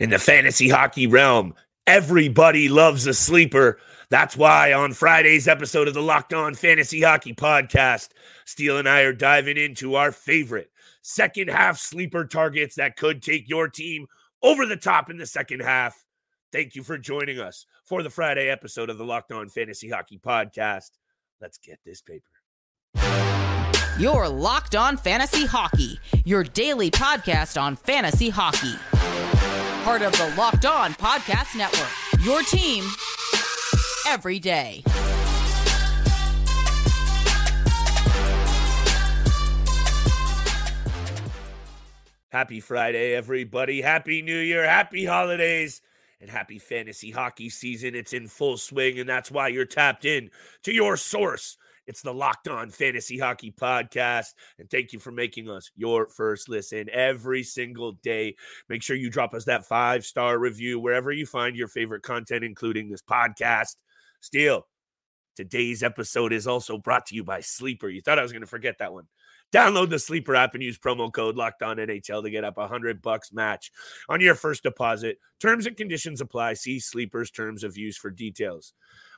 In the fantasy hockey realm, everybody loves a sleeper. That's why on Friday's episode of the Locked On Fantasy Hockey Podcast, Steele and I are diving into our favorite second half sleeper targets that could take your team over the top in the second half. Thank you for joining us for the Friday episode of the Locked On Fantasy Hockey Podcast. Let's get this paper. Your Locked On Fantasy Hockey, your daily podcast on fantasy hockey part of the Locked On Podcast Network. Your team every day. Happy Friday, everybody. Happy New Year. Happy holidays. And happy fantasy hockey season. It's in full swing, and that's why you're tapped in to your source it's the Locked On Fantasy Hockey Podcast. And thank you for making us your first listen every single day. Make sure you drop us that five star review wherever you find your favorite content, including this podcast. Steele, today's episode is also brought to you by Sleeper. You thought I was going to forget that one. Download the Sleeper app and use promo code Locked On NHL to get up a hundred bucks match on your first deposit. Terms and conditions apply. See Sleeper's terms of use for details.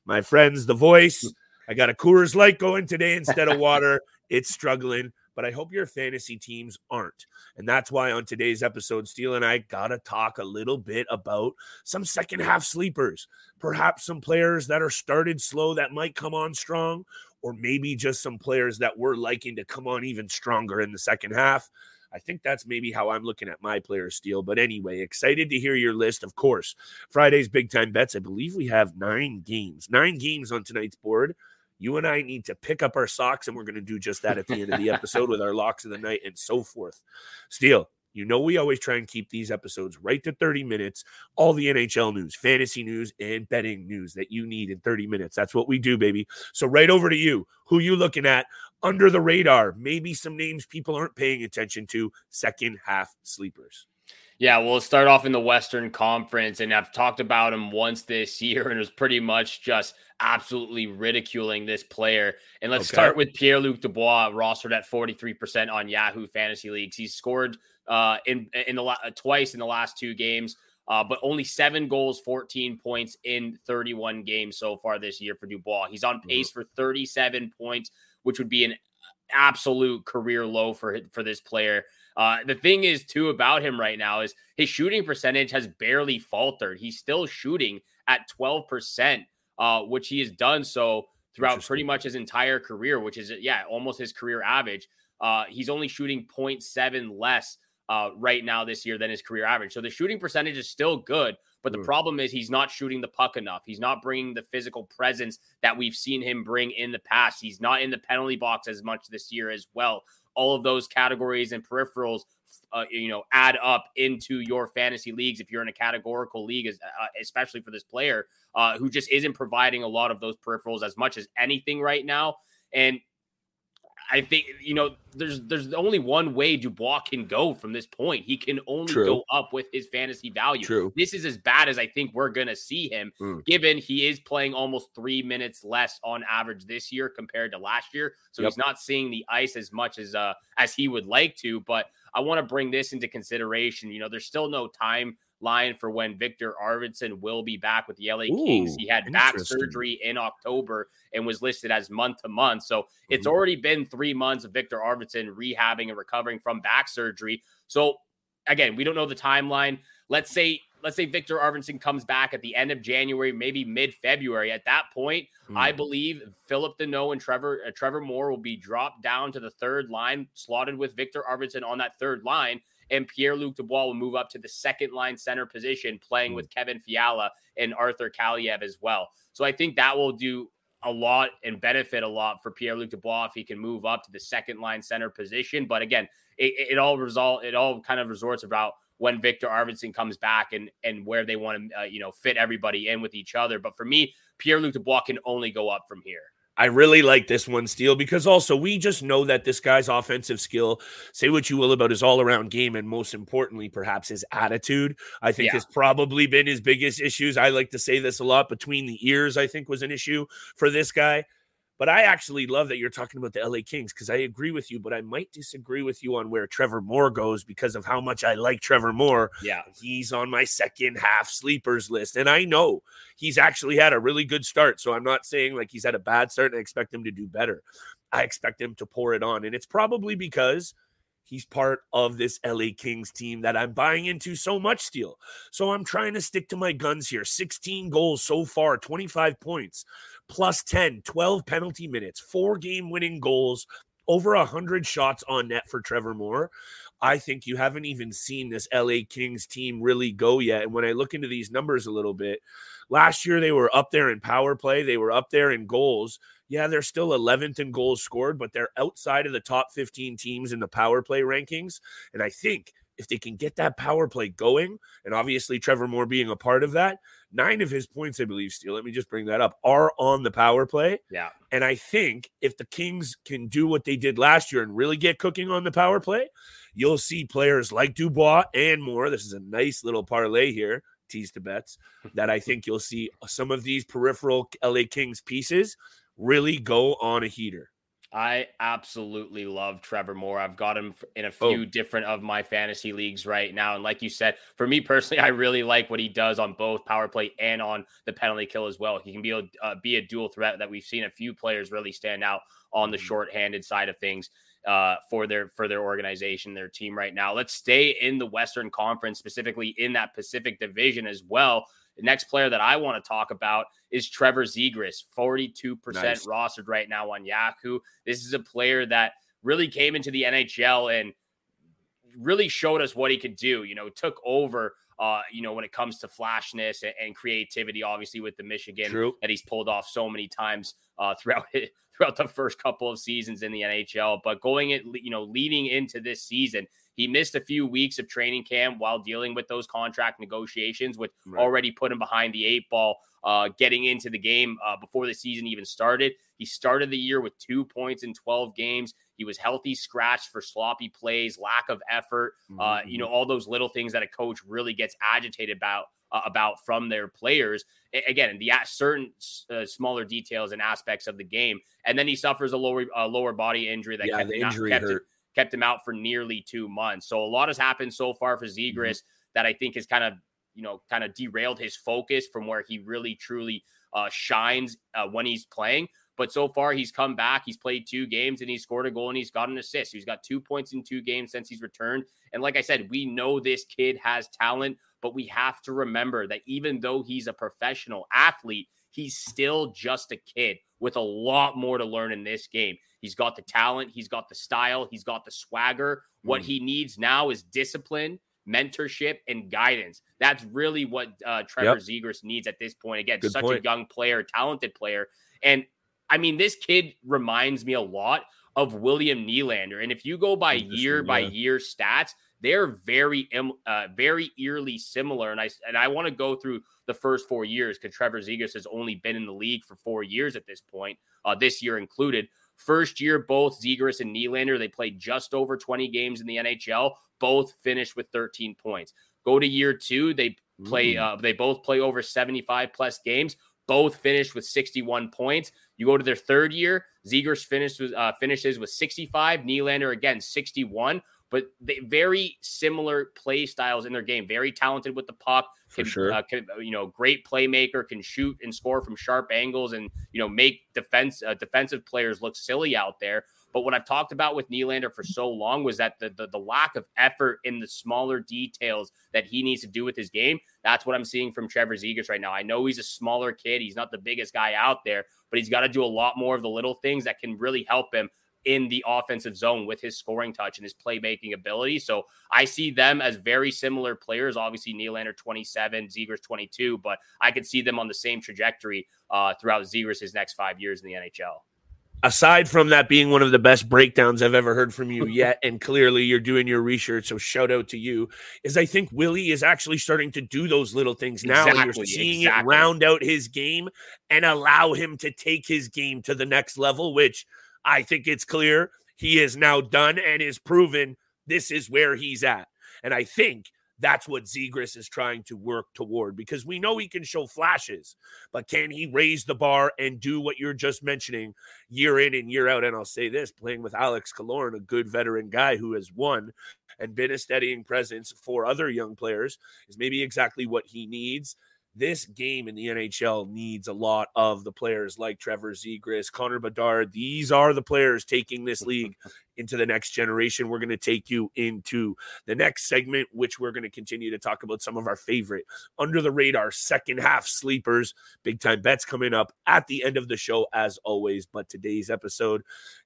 My friends, the voice I got a Coors Light going today instead of water. it's struggling, but I hope your fantasy teams aren't. And that's why on today's episode, Steele and I got to talk a little bit about some second half sleepers, perhaps some players that are started slow that might come on strong, or maybe just some players that we're liking to come on even stronger in the second half. I think that's maybe how I'm looking at my player Steele. But anyway, excited to hear your list. Of course, Friday's big time bets. I believe we have nine games, nine games on tonight's board you and I need to pick up our socks, and we're going to do just that at the end of the episode with our locks of the night and so forth. Steele, you know, we always try and keep these episodes right to 30 minutes. All the NHL news, fantasy news, and betting news that you need in 30 minutes. That's what we do, baby. So, right over to you. Who you looking at under the radar? Maybe some names people aren't paying attention to. Second half sleepers. Yeah, we'll start off in the Western Conference, and I've talked about him once this year, and it was pretty much just absolutely ridiculing this player. And let's okay. start with Pierre Luc Dubois, rostered at 43% on Yahoo Fantasy Leagues. He's scored uh, in in the la- twice in the last two games, uh, but only seven goals, 14 points in 31 games so far this year for Dubois. He's on mm-hmm. pace mm-hmm. for 37 points, which would be an absolute career low for for this player. Uh, the thing is, too, about him right now is his shooting percentage has barely faltered. He's still shooting at 12%, uh, which he has done so throughout pretty much his entire career, which is, yeah, almost his career average. Uh, he's only shooting 0.7 less uh, right now this year than his career average. So the shooting percentage is still good, but the mm. problem is he's not shooting the puck enough. He's not bringing the physical presence that we've seen him bring in the past. He's not in the penalty box as much this year as well all of those categories and peripherals uh, you know add up into your fantasy leagues if you're in a categorical league uh, especially for this player uh, who just isn't providing a lot of those peripherals as much as anything right now and I think you know there's there's only one way Dubois can go from this point. He can only True. go up with his fantasy value. True. This is as bad as I think we're gonna see him, mm. given he is playing almost three minutes less on average this year compared to last year. So yep. he's not seeing the ice as much as uh as he would like to. But I want to bring this into consideration. You know, there's still no time line for when Viktor Arvidsson will be back with the LA Ooh, Kings. He had back surgery in October and was listed as month to month. So mm-hmm. it's already been three months of Viktor Arvidsson rehabbing and recovering from back surgery. So again, we don't know the timeline. Let's say let's say Viktor Arvidsson comes back at the end of January, maybe mid February. At that point, mm. I believe Phillip Danault and Trevor uh, Trevor Moore will be dropped down to the third line, slotted with Viktor Arvidsson on that third line and Pierre Luc Dubois will move up to the second line center position, playing mm. with Kevin Fiala and Arthur Kaliyev as well. So I think that will do a lot and benefit a lot for Pierre Luc Dubois if he can move up to the second line center position. But again, it, it all result it all kind of resorts about when Viktor Arvidsson comes back and and where they want to uh, you know fit everybody in with each other. But for me, Pierre Luc Dubois can only go up from here. I really like this one, Steele, because also we just know that this guy's offensive skill, say what you will about his all around game, and most importantly, perhaps his attitude, I think yeah. has probably been his biggest issues. I like to say this a lot between the ears, I think was an issue for this guy. But I actually love that you're talking about the LA Kings because I agree with you, but I might disagree with you on where Trevor Moore goes because of how much I like Trevor Moore. Yeah. He's on my second half sleepers list. And I know he's actually had a really good start. So I'm not saying like he's had a bad start and I expect him to do better. I expect him to pour it on. And it's probably because he's part of this LA Kings team that I'm buying into so much Steele. So I'm trying to stick to my guns here. 16 goals so far, 25 points, plus 10, 12 penalty minutes, four game winning goals, over 100 shots on net for Trevor Moore. I think you haven't even seen this LA Kings team really go yet. And when I look into these numbers a little bit, last year they were up there in power play, they were up there in goals. Yeah, they're still 11th in goals scored, but they're outside of the top 15 teams in the power play rankings. And I think if they can get that power play going, and obviously Trevor Moore being a part of that, nine of his points, I believe, Steele, let me just bring that up, are on the power play. Yeah. And I think if the Kings can do what they did last year and really get cooking on the power play, you'll see players like Dubois and Moore. This is a nice little parlay here, tease to bets, that I think you'll see some of these peripheral LA Kings pieces really go on a heater. I absolutely love Trevor Moore. I've got him in a few oh. different of my fantasy leagues right now. And like you said, for me personally, I really like what he does on both power play and on the penalty kill as well. He can be a, uh, be a dual threat that we've seen a few players really stand out on the mm-hmm. shorthanded side of things uh, for their for their organization, their team right now. Let's stay in the Western Conference, specifically in that Pacific Division as well. The next player that I want to talk about is Trevor Zegras, 42% nice. rostered right now on Yahoo. This is a player that really came into the NHL and really showed us what he could do. You know, took over uh, you know, when it comes to flashness and, and creativity, obviously with the Michigan True. that he's pulled off so many times uh, throughout it, throughout the first couple of seasons in the NHL. But going it, you know, leading into this season, he missed a few weeks of training camp while dealing with those contract negotiations, which right. already put him behind the eight ball. Uh, getting into the game uh, before the season even started, he started the year with two points in 12 games. He was healthy, scratched for sloppy plays, lack of effort. Mm-hmm. Uh, you know, all those little things that a coach really gets agitated about uh, about from their players. Again, the certain uh, smaller details and aspects of the game, and then he suffers a lower lower body injury that yeah, kept, the injury kept, hurt. Kept him out for nearly two months. So a lot has happened so far for Zegras mm-hmm. that I think has kind of you know kind of derailed his focus from where he really truly uh, shines uh, when he's playing. But so far, he's come back. He's played two games and he scored a goal and he's got an assist. He's got two points in two games since he's returned. And like I said, we know this kid has talent, but we have to remember that even though he's a professional athlete, he's still just a kid with a lot more to learn in this game. He's got the talent, he's got the style, he's got the swagger. What mm. he needs now is discipline, mentorship, and guidance. That's really what uh, Trevor yep. Zegras needs at this point. Again, Good such point. a young player, talented player. And I mean, this kid reminds me a lot of William Nylander. And if you go by year by year stats, they're very uh, very eerily similar. And I and I want to go through the first four years because Trevor Zegras has only been in the league for four years at this point, uh, this year included. First year, both Zegras and Nylander they played just over 20 games in the NHL. Both finished with 13 points. Go to year two, they play. Mm. Uh, they both play over 75 plus games. Both finished with 61 points. You go to their third year, Zegras finished with, uh, finishes with 65. Nylander again 61, but they very similar play styles in their game. Very talented with the puck. Can, For sure. Uh, can, you know, great playmaker, can shoot and score from sharp angles, and you know make defense uh, defensive players look silly out there. But what I've talked about with Nylander for so long was that the, the, the lack of effort in the smaller details that he needs to do with his game. That's what I'm seeing from Trevor Zegras right now. I know he's a smaller kid. He's not the biggest guy out there, but he's got to do a lot more of the little things that can really help him in the offensive zone with his scoring touch and his playmaking ability. So I see them as very similar players. Obviously, Nylander 27, Zegras 22, but I could see them on the same trajectory uh, throughout his next five years in the NHL aside from that being one of the best breakdowns I've ever heard from you yet, and clearly you're doing your research, so shout out to you, is I think Willie is actually starting to do those little things now. Exactly, you're seeing exactly. it round out his game and allow him to take his game to the next level, which I think it's clear he is now done and is proven this is where he's at. And I think That's what Zegras is trying to work toward because we know he can show flashes, but can he raise the bar and do what you're just mentioning year in and year out? And I'll say this playing with Alex Killorn, a good veteran guy who has won and been a steadying presence for other young players, is maybe exactly what he needs this game in the NHL needs a lot of the players like Trevor Zegras, Connor Bedard. These are the players taking this league into the next generation. We're going to take you into the next segment, which we're going to continue to talk about some of our favorite under the radar second half sleepers. Big time bets coming up at the end of the show, as always. But today's episode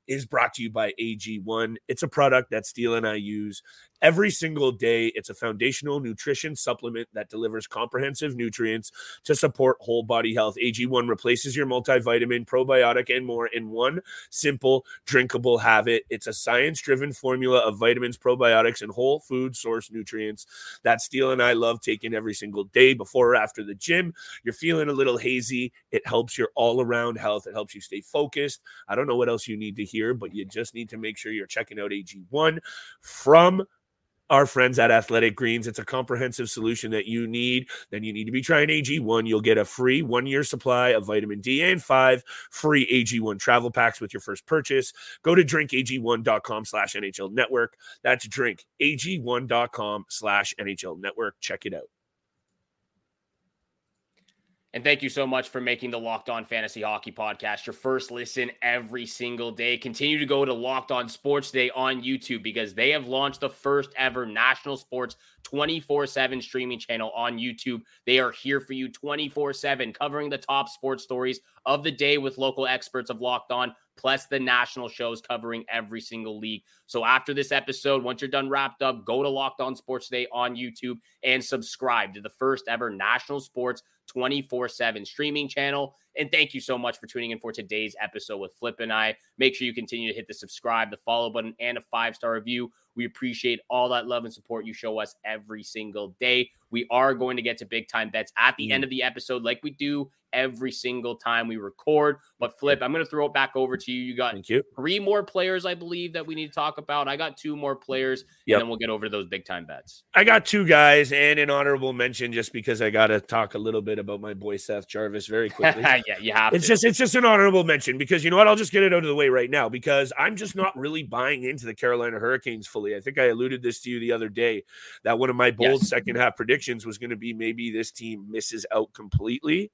is brought to you by AG1. It's a product that Steele and I use every single day. It's a foundational nutrition supplement that delivers comprehensive nutrients to support whole body health. AG1 replaces your multivitamin, probiotic, and more in one simple, drinkable habit. It's a science driven formula of vitamins, probiotics, and whole food source nutrients that Steele and I love taking every single day before or after the gym. You're feeling a little hazy. It helps your all around health. It helps you stay focused. I don't know what else you need to hear, but you just need to make sure you're checking out AG1 from our friends at Athletic Greens. It's a comprehensive solution that you need. Then you need to be trying AG1. You'll get a free one year supply of vitamin D and five free AG1 travel packs with your first purchase. Go to drinkag1.com slash NHL network. That's drinkag1.com slash NHL network. Check it out. And thank you so much for making the Locked On Fantasy Hockey Podcast your first listen every single day. Continue to go to Locked On Sports Day on YouTube because they have launched the first ever national sports 24 7 streaming channel on YouTube. They are here for you 24 7, covering the top sports stories of the day with local experts of Locked On, plus the national shows covering every single league. So after this episode, once you're done wrapped up, go to Locked On Sports Day on YouTube and subscribe to the first ever national sports 24 7 streaming channel. And thank you so much for tuning in for today's episode with Flip and I. Make sure you continue to hit the subscribe, the follow button, and a five star review. We appreciate all that love and support you show us every single day. We are going to get to big time bets at the mm. end of the episode, like we do every single time we record. But Flip, I'm going to throw it back over to you. You got Thank you. three more players, I believe, that we need to talk about. I got two more players, yep. and then we'll get over to those big time bets. I got two guys and an honorable mention just because I got to talk a little bit about my boy Seth Jarvis very quickly. yeah, you have. It's to. just it's just an honorable mention because you know what? I'll just get it out of the way right now because I'm just not really buying into the Carolina Hurricanes fully. I think I alluded this to you the other day that one of my bold yes. second half predictions was going to be maybe this team misses out completely.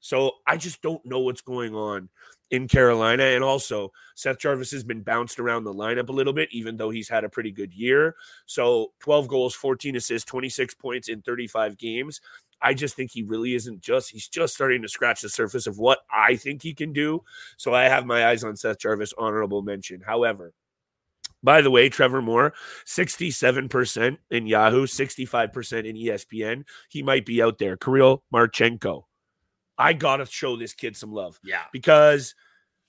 So I just don't know what's going on in Carolina. And also, Seth Jarvis has been bounced around the lineup a little bit, even though he's had a pretty good year. So 12 goals, 14 assists, 26 points in 35 games. I just think he really isn't just, he's just starting to scratch the surface of what I think he can do. So I have my eyes on Seth Jarvis, honorable mention. However, by the way, Trevor Moore, 67% in Yahoo, 65% in ESPN. He might be out there. Kirill Marchenko, I got to show this kid some love. Yeah. Because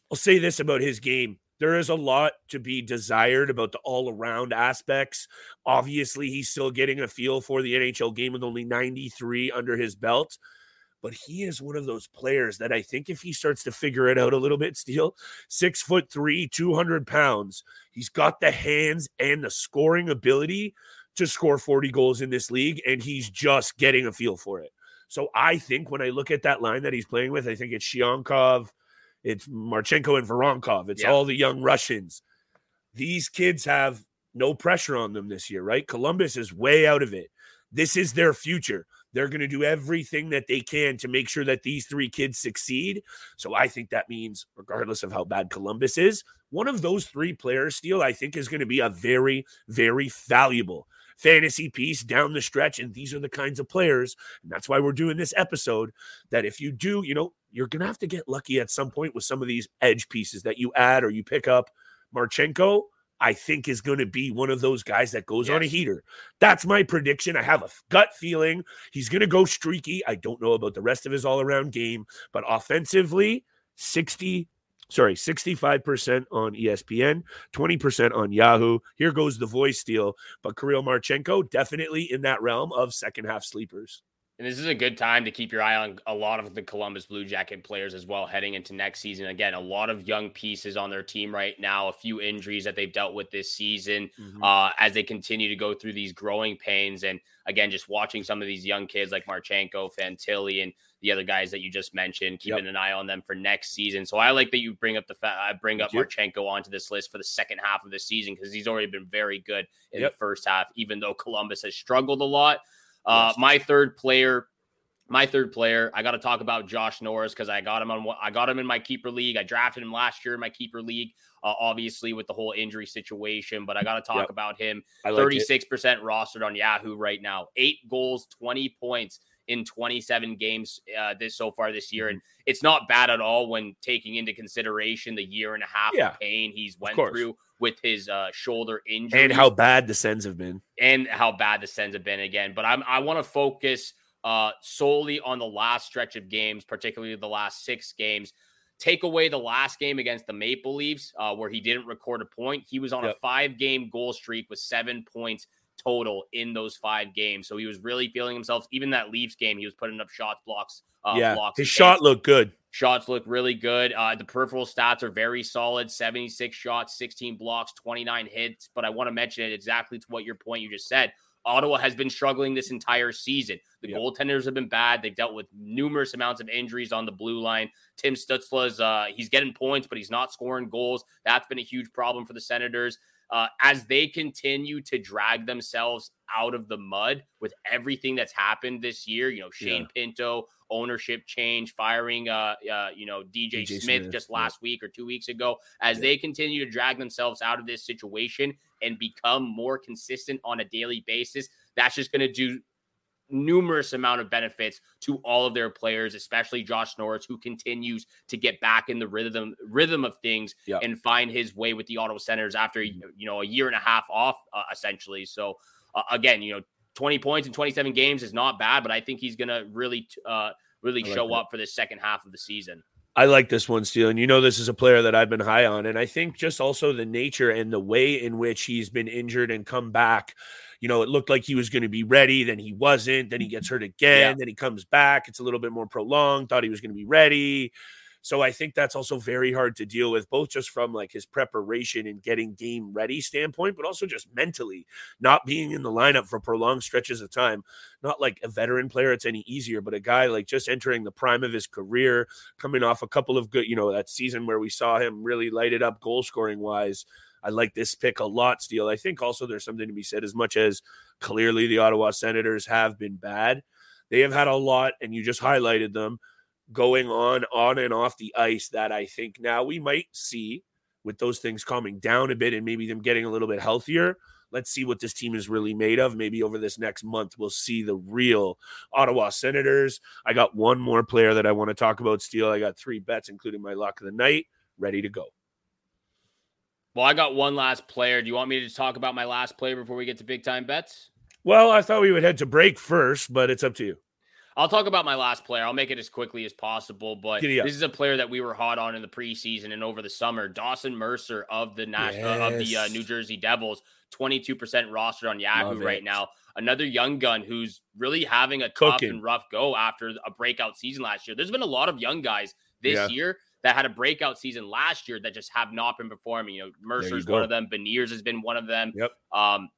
I'll say this about his game. There is a lot to be desired about the all around aspects. Obviously, he's still getting a feel for the NHL game with only 93 under his belt. But he is one of those players that I think if he starts to figure it out a little bit, still six foot three, 200 pounds, he's got the hands and the scoring ability to score 40 goals in this league. And he's just getting a feel for it. So I think when I look at that line that he's playing with, I think it's Chinakhov, it's Marchenko and Voronkov, it's yeah. all the young Russians. These kids have no pressure on them this year, right? Columbus is way out of it. This is their future. They're going to do everything that they can to make sure that these three kids succeed. So I think that means, regardless of how bad Columbus is, one of those three players, Steele, I think is going to be a very, very valuable fantasy piece down the stretch. And these are the kinds of players. And that's why we're doing this episode. That if you do, you know, you're going to have to get lucky at some point with some of these edge pieces that you add or you pick up. Marchenko, I think is going to be one of those guys that goes yes. on a heater. That's my prediction. I have a gut feeling he's going to go streaky. I don't know about the rest of his all around game, but offensively, 60 sorry, 65% on ESPN, 20% on Yahoo. Here goes the voice deal. But Kirill Marchenko, definitely in that realm of second half sleepers. And this is a good time to keep your eye on a lot of the Columbus Blue Jacket players as well heading into next season. Again, a lot of young pieces on their team right now, a few injuries that they've dealt with this season mm-hmm. uh, as they continue to go through these growing pains. And again, just watching some of these young kids like Marchenko, Fantilli, and the other guys that you just mentioned, keeping yep. an eye on them for next season. So I like that you bring up the fa- I bring up Marchenko onto this list for the second half of the season because he's already been very good in yep. the first half, even though Columbus has struggled a lot. Uh. My third player, my third player, I got to talk about Josh Norris because I got him on. I got him in my keeper league. I drafted him last year in my keeper league. Uh, obviously with the whole injury situation, but I got to talk yep. about him. Thirty six percent rostered on Yahoo right now. Eight goals, twenty points in 27 games uh, this so far this year, and mm-hmm. it's not bad at all when taking into consideration the year and a half yeah, of pain he's went through with his uh, shoulder injury and how bad the Sens have been, and how bad the Sens have been again. But I'm I want to focus uh, solely on the last stretch of games, particularly the last six games. Take away the last game against the Maple Leafs, uh, where he didn't record a point. He was on yep. a five game goal streak with seven points total in those five games. So he was really feeling himself. Even that Leafs game, he was putting up shots, blocks. Uh, yeah, blocks his shot looked good. Shots look really good. Uh, the peripheral stats are very solid 76 shots, 16 blocks, 29 hits. But I want to mention it exactly to what your point you just said. Ottawa has been struggling this entire season. The yep. goaltenders have been bad. They've dealt with numerous amounts of injuries on the blue line. Tim Stützle's uh, he's getting points, but he's not scoring goals. That's been a huge problem for the Senators uh, as they continue to drag themselves out of the mud with everything that's happened this year. You know, Shane yeah. Pinto, ownership change, firing, uh, uh you know, DJ, DJ Smith, Smith, just last yeah. week or two weeks ago. As yeah. they continue to drag themselves out of this situation and become more consistent on a daily basis, that's just going to do numerous amount of benefits to all of their players, especially Josh Norris, who continues to get back in the rhythm rhythm of things yep. and find his way with the Ottawa Senators after mm-hmm. you know a year and a half off, uh, essentially. So uh, again, you know, 20 points in 27 games is not bad, but I think he's going to really, uh, really like show that. up for the second half of the season. I like this one, Steele. And you know, this is a player that I've been high on. And I think just also the nature and the way in which he's been injured and come back you know, it looked like he was going to be ready, then he wasn't, then he gets hurt again, yeah. then he comes back. It's a little bit more prolonged, thought he was going to be ready. So I think that's also very hard to deal with, both just from like his preparation and getting game ready standpoint, but also just mentally not being in the lineup for prolonged stretches of time. Not like a veteran player, it's any easier, but a guy like just entering the prime of his career, coming off a couple of good, you know, that season where we saw him really light it up goal scoring wise. I like this pick a lot, Steele. I think also there's something to be said as much as clearly the Ottawa Senators have been bad. They have had a lot, and you just highlighted them going on, on and off the ice that I think now we might see with those things calming down a bit and maybe them getting a little bit healthier. Let's see what this team is really made of. Maybe over this next month, we'll see the real Ottawa Senators. I got one more player that I want to talk about, Steele. I got three bets, including my lock of the night, ready to go. Well, I got one last player. Do you want me to talk about my last player before we get to big time bets? Well, I thought we would head to break first, but it's up to you. I'll talk about my last player. I'll make it as quickly as possible, but this is a player that we were hot on in the preseason and over the summer. Dawson Mercer of the Nash- yes. uh, of the uh, New Jersey Devils, 22% rostered on Yahoo right now. Another young gun who's really having a tough Cooking. and rough go after a breakout season last year. There's been a lot of young guys this yeah. year that had a breakout season last year that just have not been performing. You know, Mercer's one of them. Beniers has been one of them. Yep. Um,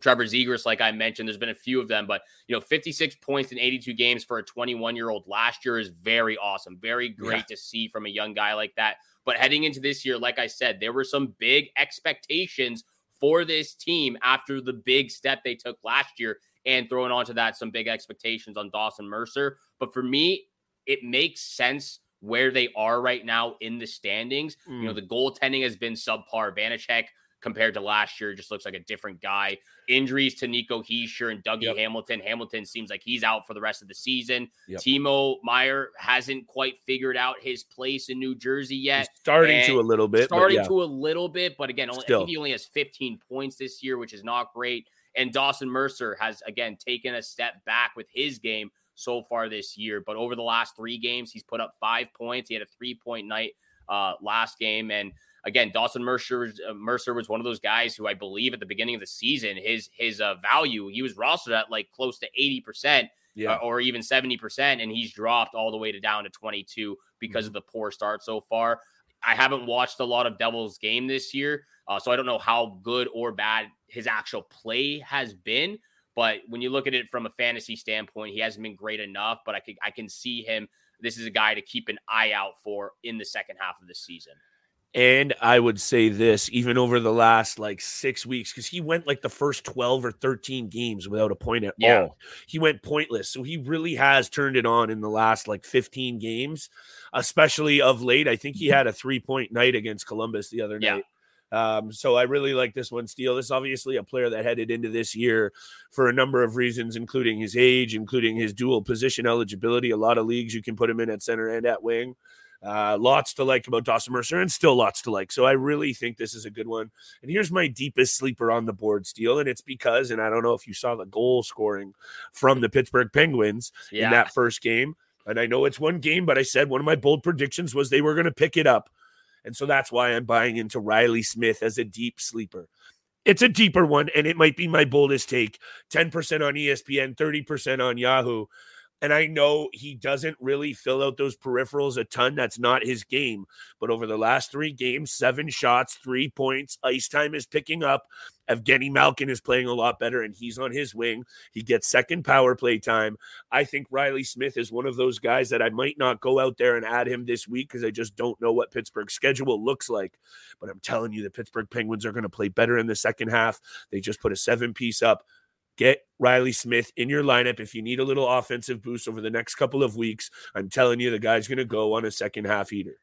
Trevor Zegras, like I mentioned, there's been a few of them, but you know, 56 points in 82 games for a 21 year old last year is very awesome. Very great yeah. to see from a young guy like that. But heading into this year, like I said, there were some big expectations for this team after the big step they took last year and throwing onto that some big expectations on Dawson Mercer. But for me, it makes sense where they are right now in the standings. Mm. You know, mm. the goaltending has been subpar. Vanecek compared to last year just looks like a different guy. Injuries to Nico Hischier and Dougie yep. Hamilton. Hamilton seems like he's out for the rest of the season. Yep. Timo Meier hasn't quite figured out his place in New Jersey yet. He's starting to a little bit. Starting yeah. to a little bit, but again, only, I think he only has 15 points this year, which is not great. And Dawson Mercer has again taken a step back with his game so far this year. But over the last three games, he's put up five points. He had a three point night uh, last game. And again, Dawson Mercer, uh, Mercer was one of those guys who I believe at the beginning of the season, his his uh, value, he was rostered at like close to 80%. yeah. uh, or even 70%, and he's dropped all the way to down to 22 because mm-hmm. of the poor start so far. I haven't watched a lot of Devils game this year, uh, so I don't know how good or bad his actual play has been. But when you look at it from a fantasy standpoint, he hasn't been great enough. But I can I can see him. This is a guy to keep an eye out for in the second half of the season. And I would say this even over the last like six weeks, because he went like the first 12 or 13 games without a point at yeah. all. He went pointless. So he really has turned it on in the last like 15 games, especially of late. I think he mm-hmm. had a three point night against Columbus the other yeah. night. Um, so I really like this one, Steele. This is obviously a player that headed into this year for a number of reasons, including his age, including his dual position eligibility. A lot of leagues you can put him in at center and at wing. Uh, lots to like about Dawson Mercer, and still lots to like. So I really think this is a good one. And here's my deepest sleeper on the board, Steele, and it's because, and I don't know if you saw the goal scoring from the Pittsburgh Penguins yeah. in that first game. And I know it's one game, but I said one of my bold predictions was they were going to pick it up. And so that's why I'm buying into Reilly Smith as a deep sleeper. It's a deeper one, and it might be my boldest take 10% on ESPN, 30% on Yahoo. And I know he doesn't really fill out those peripherals a ton. That's not his game. But over the last three games, seven shots, three points. Ice time is picking up. Evgeny Malkin is playing a lot better, and he's on his wing. He gets second power play time. I think Reilly Smith is one of those guys that I might not go out there and add him this week because I just don't know what Pittsburgh's schedule looks like. But I'm telling you, the Pittsburgh Penguins are going to play better in the second half. They just put a seven piece up. Get Reilly Smith in your lineup if you need a little offensive boost over the next couple of weeks. I'm telling you, the guy's going to go on a second half heater.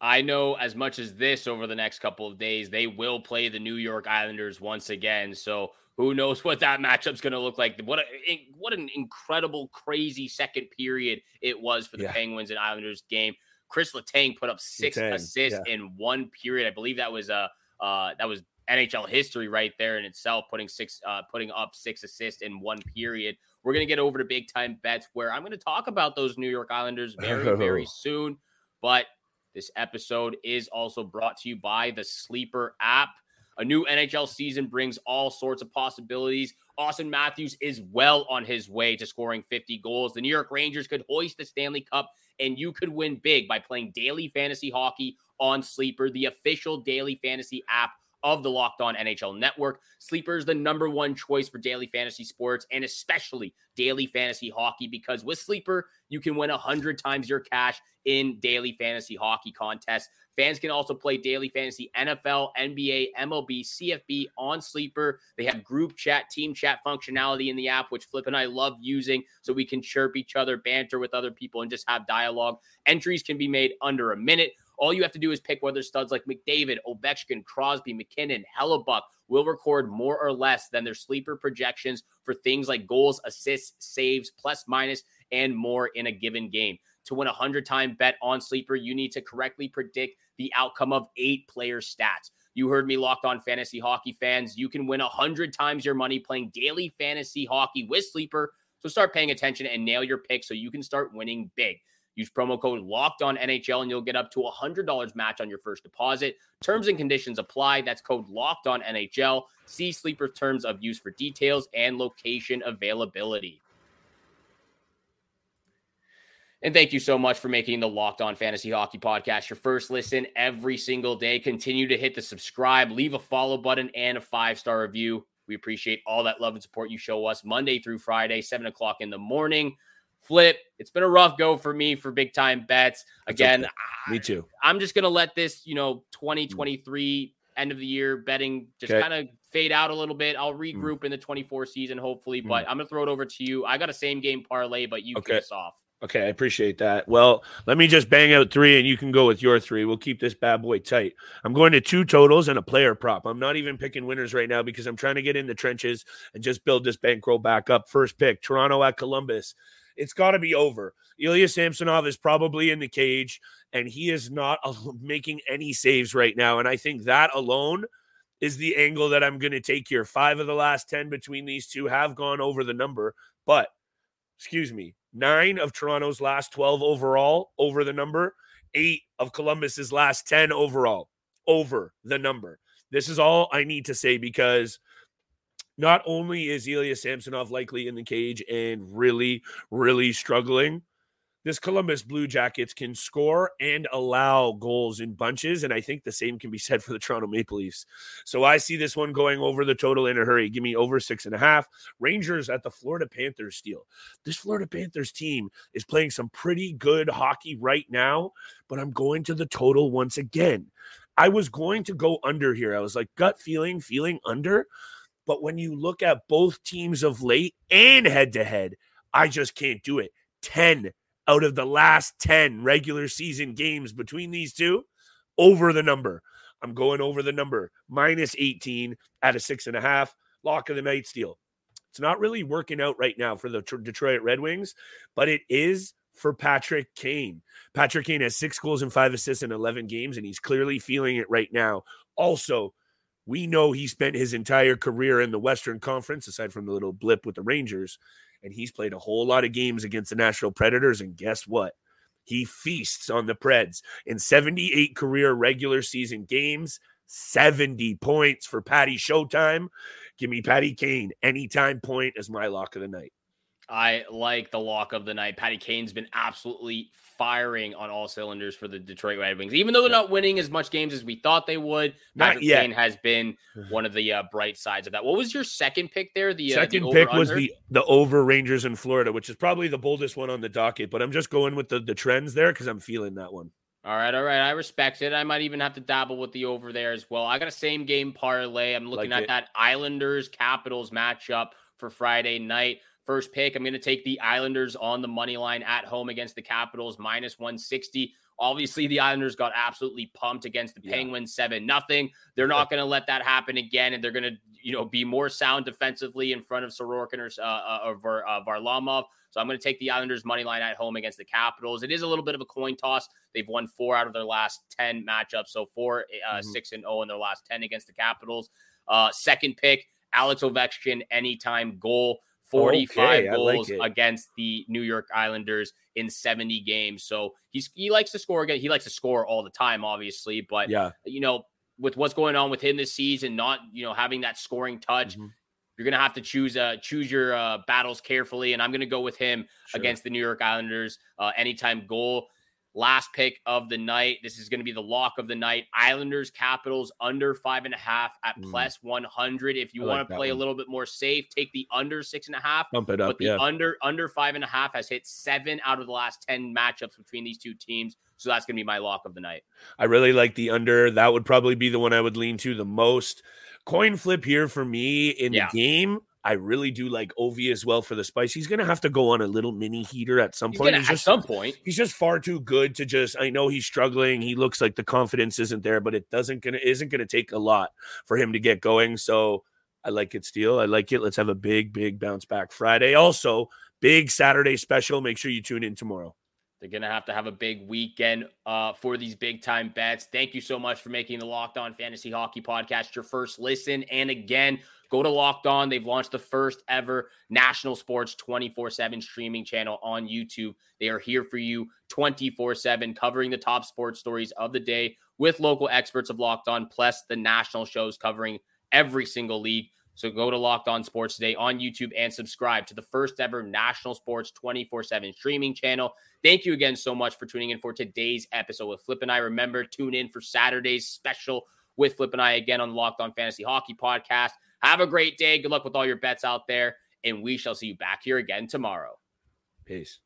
I know as much as this over the next couple of days, they will play the New York Islanders once again. So who knows what that matchup's going to look like? What a, what an incredible, crazy second period it was for the yeah. Penguins and Islanders game. Chris Letang put up six Letang, assists yeah. in one period. I believe that was a uh, that was NHL history right there in itself, putting six, uh, putting up six assists in one period. We're gonna get over to big time bets where I'm gonna talk about those New York Islanders very, very soon. But this episode is also brought to you by the Sleeper app. A new NHL season brings all sorts of possibilities. Auston Matthews is well on his way to scoring 50 goals. The New York Rangers could hoist the Stanley Cup, and you could win big by playing daily fantasy hockey on Sleeper, the official daily fantasy app of the Locked On NHL Network. Sleeper is the number one choice for daily fantasy sports and especially daily fantasy hockey because with Sleeper, you can win 100 times your cash in daily fantasy hockey contests. Fans can also play daily fantasy NFL, NBA, MLB, CFB on Sleeper. They have group chat, team chat functionality in the app, which Flip and I love using so we can chirp each other, banter with other people, and just have dialogue. Entries can be made under a minute. All you have to do is pick whether studs like McDavid, Ovechkin, Crosby, MacKinnon, Hellebuyck will record more or less than their sleeper projections for things like goals, assists, saves, plus minus, and more in a given game. To win a 100 time bet on sleeper, you need to correctly predict the outcome of eight player stats. You heard me locked on fantasy hockey fans. You can win 100 times your money playing daily fantasy hockey with sleeper. So start paying attention and nail your pick so you can start winning big. Use promo code locked on NHL and you'll get up to a $100 match on your first deposit. Terms and conditions apply. That's code locked on NHL. See Sleeper terms of use for details and location availability. And thank you so much for making the Locked On Fantasy Hockey Podcast your first listen every single day. Continue to hit the subscribe, leave a follow button, and a five star review. We appreciate all that love and support you show us Monday through Friday, 7 o'clock in the morning flip. It's been a rough go for me for big time bets. Again, okay. me too. I, am just to let this, you know, 2023 mm. end of the year betting just okay. kind of fade out a little bit. I'll mm. regroup mm. in the 24 season, hopefully, mm. but I'm to throw it over to you. I got a same game parlay, but you okay. kick us off. Okay, I appreciate that. Well, let me just bang out three and you can go with your three. We'll keep this bad boy tight. I'm going to two totals and a player prop. I'm not even picking winners right now because I'm trying to get in the trenches and just build this bankroll back up. First pick Toronto at Columbus it's got to be over. Ilya Samsonov is probably in the cage, and he is not making any saves right now. And I think that alone is the angle that I'm going to take here. Five of the last 10 between these two have gone over the number, but excuse me, nine of Toronto's last 12 overall over the number, eight of Columbus's last 10 overall over the number. This is all I need to say because Not only is Ilya Samsonov likely in the cage and really, really struggling, this Columbus Blue Jackets can score and allow goals in bunches. And I think the same can be said for the Toronto Maple Leafs. So I see this one going over the total in a hurry. Give me over six and a half. Rangers at the Florida Panthers Steele. This Florida Panthers team is playing some pretty good hockey right now, but I'm going to the total once again. I was going to go under here. I was like, gut feeling, feeling under. But when you look at both teams of late and head to head, I just can't do it. 10 out of the last 10 regular season games between these two over the number. I'm going over the number minus 18 at a six and a half. Lock of the night Steele. It's not really working out right now for the Detroit Red Wings, but it is for Patrick Kane. Patrick Kane has six goals and five assists in 11 games, and he's clearly feeling it right now. Also, we know he spent his entire career in the Western Conference, aside from the little blip with the Rangers, and he's played a whole lot of games against the Nashville Predators. And guess what? He feasts on the Preds in 78 career regular season games, 70 points for Patty Showtime. Give me Patty Kane anytime point as my lock of the night. I like the lock of the night. Patty Kane's been absolutely firing on all cylinders for the Detroit Red Wings. Even though they're not winning as much games as we thought they would, Patrick Kane has been one of the uh, bright sides of that. What was your second pick there? The uh, second the pick was the the over Rangers in Florida, which is probably the boldest one on the docket. But I'm just going with the the trends there because I'm feeling that one. All right, all right. I respect it. I might even have to dabble with the over there as well. I got a same game parlay. I'm looking like at it. that Islanders Capitals matchup for Friday night. First pick, I'm going to take the Islanders on the money line at home against the Capitals, minus 160. Obviously, the Islanders got absolutely pumped against the yeah. Penguins, seven nothing. They're not going to let that happen again, and they're going to, you know, be more sound defensively in front of Sorokin or, uh, uh, or uh, Varlamov. So I'm going to take the Islanders money line at home against the Capitals. It is a little bit of a coin toss. They've won four out of their last ten matchups, so four, uh, mm-hmm. six and zero oh in their last ten against the Capitals. Uh, second pick, Alex Ovechkin anytime goal. 45 okay, goals like against the New York Islanders in 70 games. So he's he likes to score again. He likes to score all the time, obviously. But yeah, you know, with what's going on with him this season, not you know having that scoring touch, mm-hmm. you're gonna have to choose uh choose your uh, battles carefully. And I'm gonna go with him sure. against the New York Islanders. Uh, anytime goal. Last pick of the night. This is going to be the lock of the night. Islanders Capitals under five and a half at mm. plus 100. If you want to play one. a little bit more safe, take the under six and a half. Bump it up. But the yeah. under under five and a half has hit seven out of the last 10 matchups between these two teams. So that's going to be my lock of the night. I really like the under. That would probably be the one I would lean to the most. Coin flip here for me in yeah. the game. I really do like Ovi as well for the spice. He's going to have to go on a little mini heater at some he's point. He's at just, some point. He's just far too good to just. I know he's struggling. He looks like the confidence isn't there, but it doesn't gonna isn't going to take a lot for him to get going. So I like it, Steele. I like it. Let's have a big, big bounce back Friday. Also, big Saturday special. Make sure you tune in tomorrow. They're going to have to have a big weekend uh, for these big time bets. Thank you so much for making the Locked On Fantasy Hockey Podcast your first listen. And again, go to Locked On. They've launched the first ever national sports 24 7 streaming channel on YouTube. They are here for you 24 7, covering the top sports stories of the day with local experts of Locked On, plus the national shows covering every single league. So go to Locked On Sports today on YouTube and subscribe to the first ever national sports 24 7 streaming channel. Thank you again so much for tuning in for today's episode with Flip and I. Remember, tune in for Saturday's special with Flip and I again on Locked On Fantasy Hockey Podcast. Have a great day. Good luck with all your bets out there. And we shall see you back here again tomorrow. Peace.